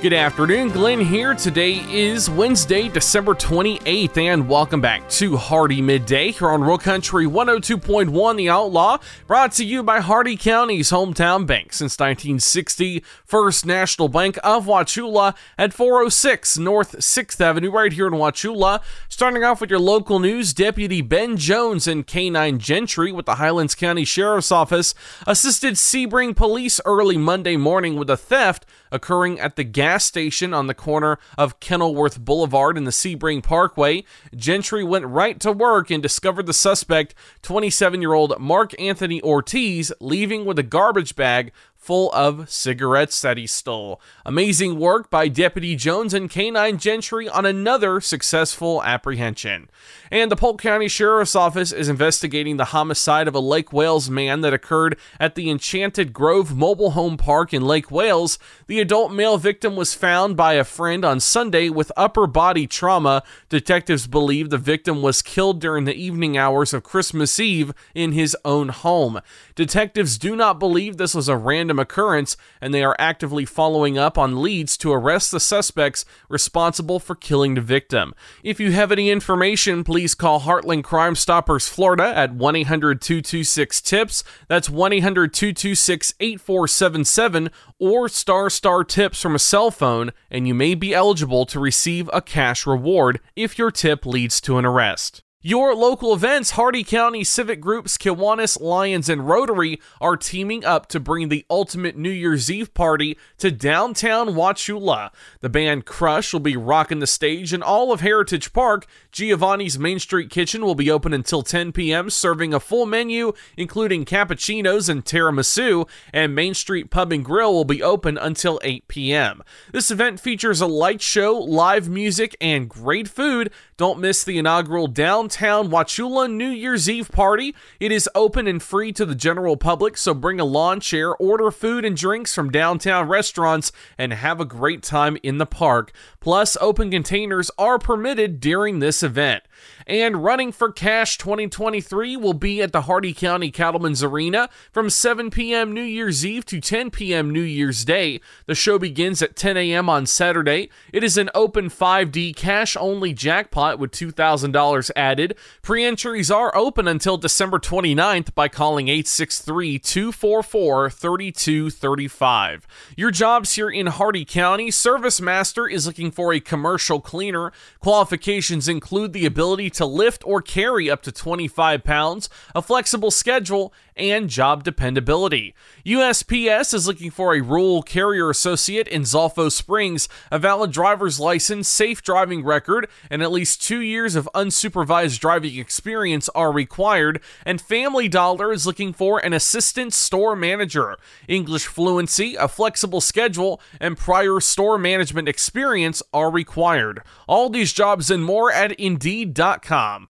Good afternoon, Glenn here. Today is Wednesday, December 28th, and welcome back to Hardee Midday here on Rural Country 102.1 The Outlaw, brought to you by Hardee County's hometown bank since 1960, First National Bank of Wauchula at 406 North 6th Avenue, right here in Wauchula. Starting off with your local news, Deputy Ben Jones and K9 Gentry with the Highlands County Sheriff's Office assisted Sebring Police early Monday morning with a theft occurring at the gas station on the corner of Kenilworth Boulevard and the Sebring Parkway. Gentry went right to work and discovered the suspect, 27 year old Mark Anthony Ortiz, leaving with a garbage bag full of cigarettes that he stole. Amazing work by Deputy Jones and K9 Gentry on another successful apprehension. And the Polk County Sheriff's Office is investigating the homicide of a Lake Wales man that occurred at the Enchanted Grove Mobile Home Park in Lake Wales. The adult male victim was found by a friend on Sunday with upper body trauma. Detectives believe the victim was killed during the evening hours of Christmas Eve in his own home. Detectives do not believe this was a random occurrence, and they are actively following up on leads to arrest the suspects responsible for killing the victim. If you have any information, please call Heartland Crime Stoppers Florida at 1 800 226 TIPS. That's 1 800 226 8477 or Star Star Tips from a cell phone, and you may be eligible to receive a cash reward if your tip leads to an arrest. Your local events, Hardee County Civic Groups, Kiwanis, Lions, and Rotary are teaming up to bring the ultimate New Year's Eve party to downtown Wauchula. The band Crush will be rocking the stage in all of Heritage Park. Giovanni's Main Street Kitchen will be open until 10 p.m., serving a full menu including cappuccinos and tiramisu, and Main Street Pub and Grill will be open until 8 p.m. This event features a light show, live music, and great food. Don't miss the inaugural downtown Wauchula New Year's Eve party. It is open and free to the general public, so bring a lawn chair, order food and drinks from downtown restaurants, and have a great time in the park. Plus, open containers are permitted during this event. And Running for Cash 2023 will be at the Hardee County Cattlemen's Arena from 7 p.m. New Year's Eve to 10 p.m. New Year's Day. The show begins at 10 a.m. on Saturday. It is an open 5D cash only jackpot with $2,000 added. Pre entries are open until December 29th by calling 863 244 3235. Your jobs here in Hardee County ServiceMaster is looking for a commercial cleaner. Qualifications include the ability to lift or carry up to 25 pounds, a flexible schedule, and job dependability. USPS is looking for a rural carrier associate in Zolfo Springs, a valid driver's license, safe driving record, and at least two years of unsupervised driving experience are required. And Family Dollar is looking for an assistant store manager. English fluency, a flexible schedule, and prior store management experience are required. All these jobs and more at Indeed.com.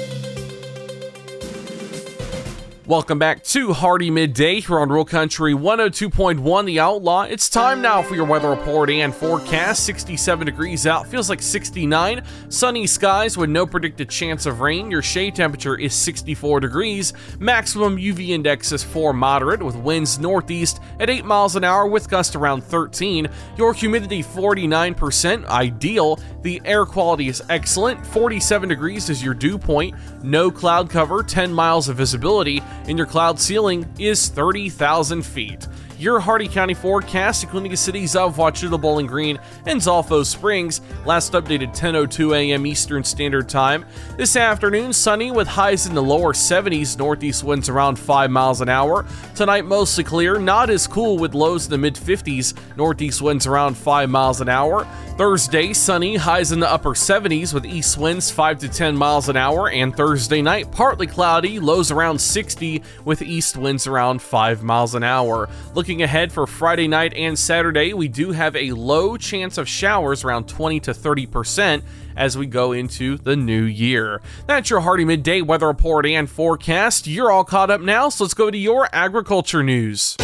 Welcome back to Hardee Midday here on Rural Country 102.1 The Outlaw. It's time now for your weather report and forecast. 67 degrees out, feels like 69. Sunny skies with no predicted chance of rain. Your shade temperature is 64 degrees. Maximum UV index is 4 moderate with winds northeast at 8 miles an hour with gusts around 13. Your humidity 49%, ideal. The air quality is excellent. 47 degrees is your dew point. No cloud cover, 10 miles of visibility and your cloud ceiling is 30,000 feet. Your Hardee County forecast, including the cities of Wauchula, Bowling Green, and Zolfo Springs, last updated 10:02 a.m. Eastern Standard Time. This afternoon, sunny with highs in the lower 70s, northeast winds around 5 miles an hour. Tonight, mostly clear, not as cool with lows in the mid 50s, northeast winds around 5 miles an hour. Thursday, sunny, highs in the upper 70s with east winds 5 to 10 miles an hour, and Thursday night, partly cloudy, lows around 60 with east winds around 5 miles an hour. Looking ahead for Friday night and Saturday, we do have a low chance of showers around 20 to 30% as we go into the new year. That's your Hardee Midday weather report and forecast. You're all caught up now, so let's go to your agriculture news.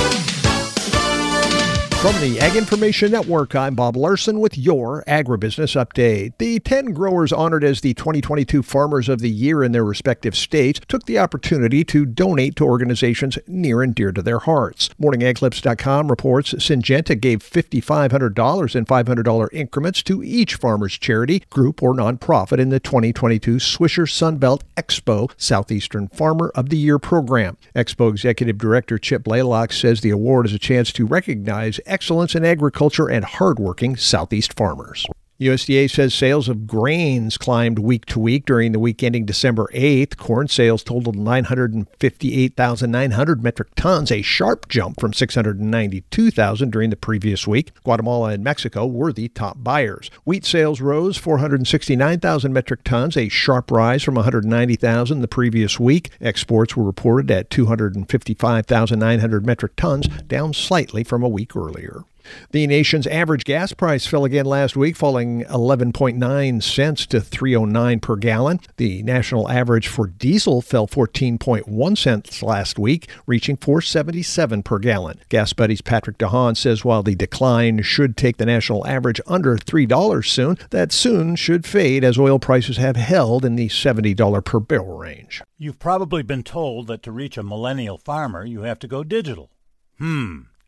From the Ag Information Network, I'm Bob Larson with your agribusiness update. The 10 growers honored as the 2022 Farmers of the Year in their respective states took the opportunity to donate to organizations near and dear to their hearts. MorningAgClips.com reports Syngenta gave $5,500 in $500 increments to each farmers charity, group, or nonprofit in the 2022 Swisher Sunbelt Expo Southeastern Farmer of the Year program. Expo Executive Director Chip Blaylock says the award is a chance to recognize excellence in agriculture and hardworking Southeast farmers. USDA says sales of grains climbed week to week during the week ending December 8th. Corn sales totaled 958,900 metric tons, a sharp jump from 692,000 during the previous week. Guatemala and Mexico were the top buyers. Wheat sales rose 469,000 metric tons, a sharp rise from 190,000 the previous week. Exports were reported at 255,900 metric tons, down slightly from a week earlier. The nation's average gas price fell again last week, falling 11.9 cents to 309 per gallon. The national average for diesel fell 14.1 cents last week, reaching 477 per gallon. GasBuddy's Patrick DeHaan says while the decline should take the national average under $3 soon, that soon should fade as oil prices have held in the $70 per barrel range. You've probably been told that to reach a millennial farmer, you have to go digital. Hmm.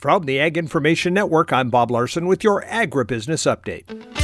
From the Ag Information Network, I'm Bob Larson with your agribusiness update.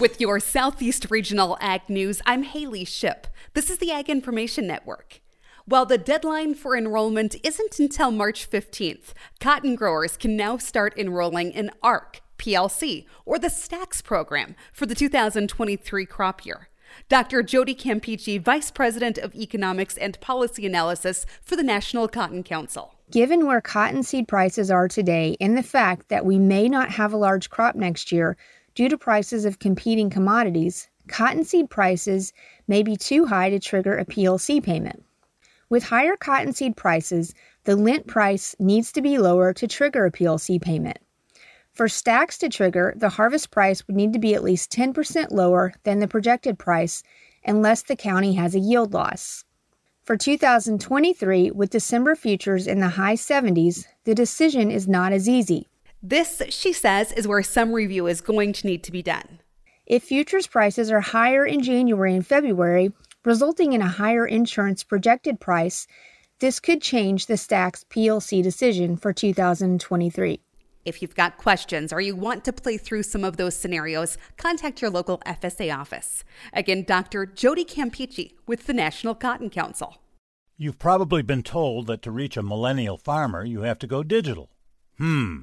With your Southeast Regional Ag News, I'm Haley Ship. This is the Ag Information Network. While the deadline for enrollment isn't until March 15th, cotton growers can now start enrolling in ARC, PLC, or the STAX program for the 2023 crop year. Dr. Jody Campiche, Vice President of Economics and Policy Analysis for the National Cotton Council. Given where cottonseed prices are today and the fact that we may not have a large crop next year, Due to prices of competing commodities, cottonseed prices may be too high to trigger a PLC payment. With higher cottonseed prices, the lint price needs to be lower to trigger a PLC payment. For STAX to trigger, the harvest price would need to be at least 10% lower than the projected price unless the county has a yield loss. For 2023, with December futures in the high 70s, the decision is not as easy. This, she says, is where some review is going to need to be done. If futures prices are higher in January and February, resulting in a higher insurance projected price, this could change the STAX PLC decision for 2023. If you've got questions or you want to play through some of those scenarios, contact your local FSA office. Again, Dr. Jody Campiche with the National Cotton Council. You've probably been told that to reach a millennial farmer, you have to go digital. Hmm.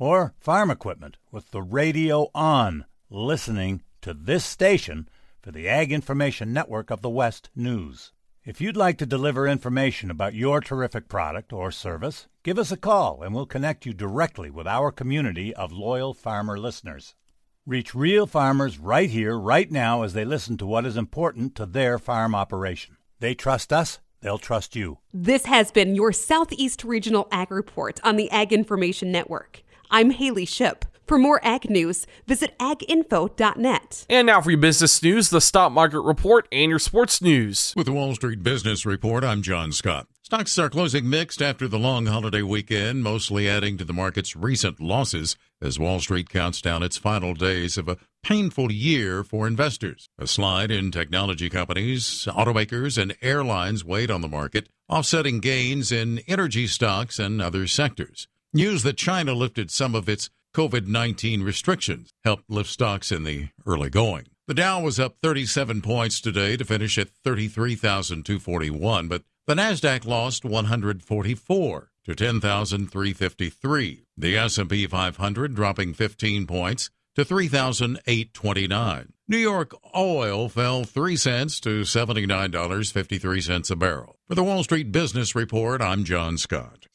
or farm equipment with the radio on, listening to this station for the Ag Information Network of the West News. If you'd like to deliver information about your terrific product or service, give us a call and we'll connect you directly with our community of loyal farmer listeners. Reach real farmers right here, right now, as they listen to what is important to their farm operation. They trust us, they'll trust you. This has been your Southeast Regional Ag Report on the Ag Information Network. I'm Haley Ship. For more ag news, visit aginfo.net. And now for your business news, the stock market report, and your sports news. With the Wall Street Business Report, I'm John Scott. Stocks are closing mixed after the long holiday weekend, mostly adding to the market's recent losses as Wall Street counts down its final days of a painful year for investors. A slide in technology companies, automakers, and airlines weighed on the market, offsetting gains in energy stocks and other sectors. News that China lifted some of its COVID 19 restrictions helped lift stocks in the early going. The Dow was up 37 points today to finish at 33,241, but the Nasdaq lost 144 to 10,353. The S&P 500 dropping 15 points to 3,829. New York oil fell 3 cents to $79.53 a barrel. For the Wall Street Business Report, I'm John Scott.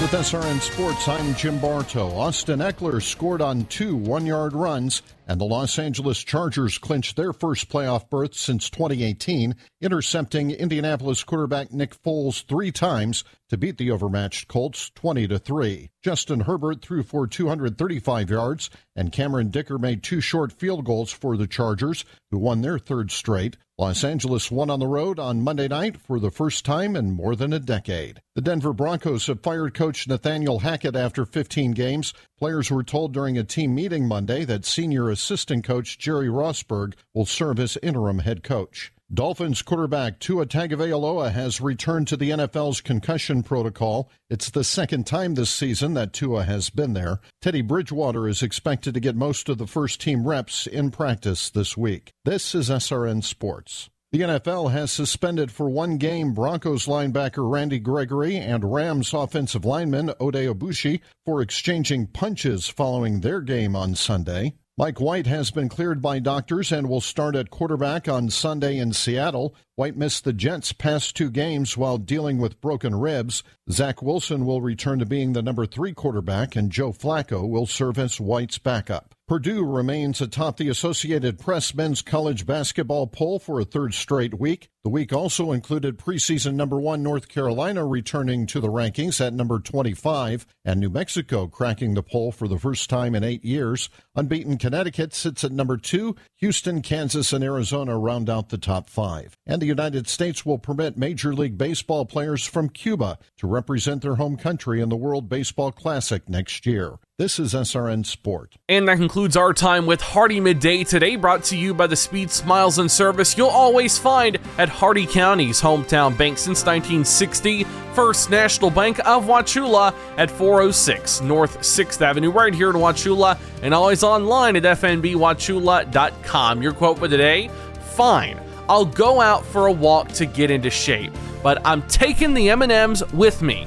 With SRN Sports, I'm Jim Bartow. Austin Ekeler scored on two one yard runs, and the Los Angeles Chargers clinched their first playoff berth since 2018, intercepting Indianapolis quarterback Nick Foles three times to beat the overmatched Colts 20 to 3. Justin Herbert threw for 235 yards, and Cameron Dicker made two short field goals for the Chargers, who won their third straight. Los Angeles won on the road on Monday night for the first time in more than a decade. The Denver Broncos have fired coach Nathaniel Hackett after 15 games. Players were told during a team meeting Monday that senior assistant coach Jerry Rosburg will serve as interim head coach. Dolphins quarterback Tua Tagovailoa has returned to the NFL's concussion protocol. It's the second time this season that Tua has been there. Teddy Bridgewater is expected to get most of the first team reps in practice this week. This is SRN Sports. The NFL has suspended for one game Broncos linebacker Randy Gregory and Rams offensive lineman Oday Aboushi for exchanging punches following their game on Sunday. Mike White has been cleared by doctors and will start at quarterback on Sunday in Seattle. White missed the Jets' past two games while dealing with broken ribs. Zach Wilson will return to being the number three quarterback, and Joe Flacco will serve as White's backup. Purdue remains atop the Associated Press men's college basketball poll for a third straight week. The week also included preseason number one North Carolina returning to the rankings at number 25, and New Mexico cracking the poll for the first time in eight years. Unbeaten Connecticut sits at number two. Houston, Kansas, and Arizona round out the top five. And the United States will permit Major League Baseball players from Cuba to represent their home country in the World Baseball Classic next year. This is SRN Sport. And that concludes our time with Hardee Midday today, brought to you by the speed, smiles, and service you'll always find at Hardee County's hometown bank since 1960, First National Bank of Wauchula at 406 North 6th Avenue, right here in Wauchula, and always online at fnbwauchula.com. Your quote for today Fine, I'll go out for a walk to get into shape, but I'm taking the M&Ms with me.